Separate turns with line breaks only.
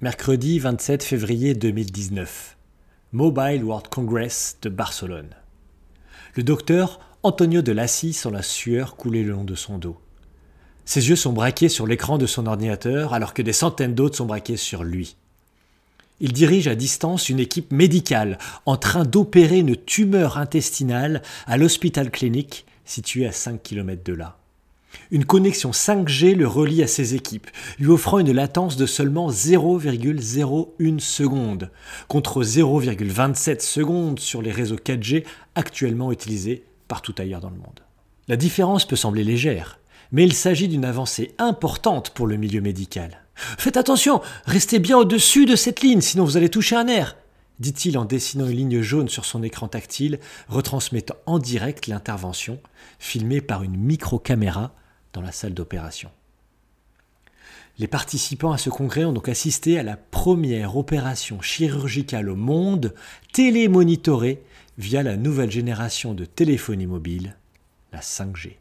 Mercredi 27 février 2019. Mobile World Congress de Barcelone. Le docteur Antonio de Lassi sent la sueur couler le long de son dos. Ses yeux sont braqués sur l'écran de son ordinateur alors que des centaines d'autres sont braqués sur lui. Il dirige à distance une équipe médicale en train d'opérer une tumeur intestinale à l'hôpital clinique situé à 5 km de là. Une connexion 5G le relie à ses équipes, lui offrant une latence de seulement 0,01 seconde, contre 0,27 secondes sur les réseaux 4G actuellement utilisés partout ailleurs dans le monde. La différence peut sembler légère, mais il s'agit d'une avancée importante pour le milieu médical. Faites attention, restez bien au-dessus de cette ligne, sinon vous allez toucher un nerf, dit-il en dessinant une ligne jaune sur son écran tactile, retransmettant en direct l'intervention, filmée par une micro-caméra dans la salle d'opération. Les participants à ce congrès ont donc assisté à la première opération chirurgicale au monde télémonitorée via la nouvelle génération de téléphonie mobile, la 5G.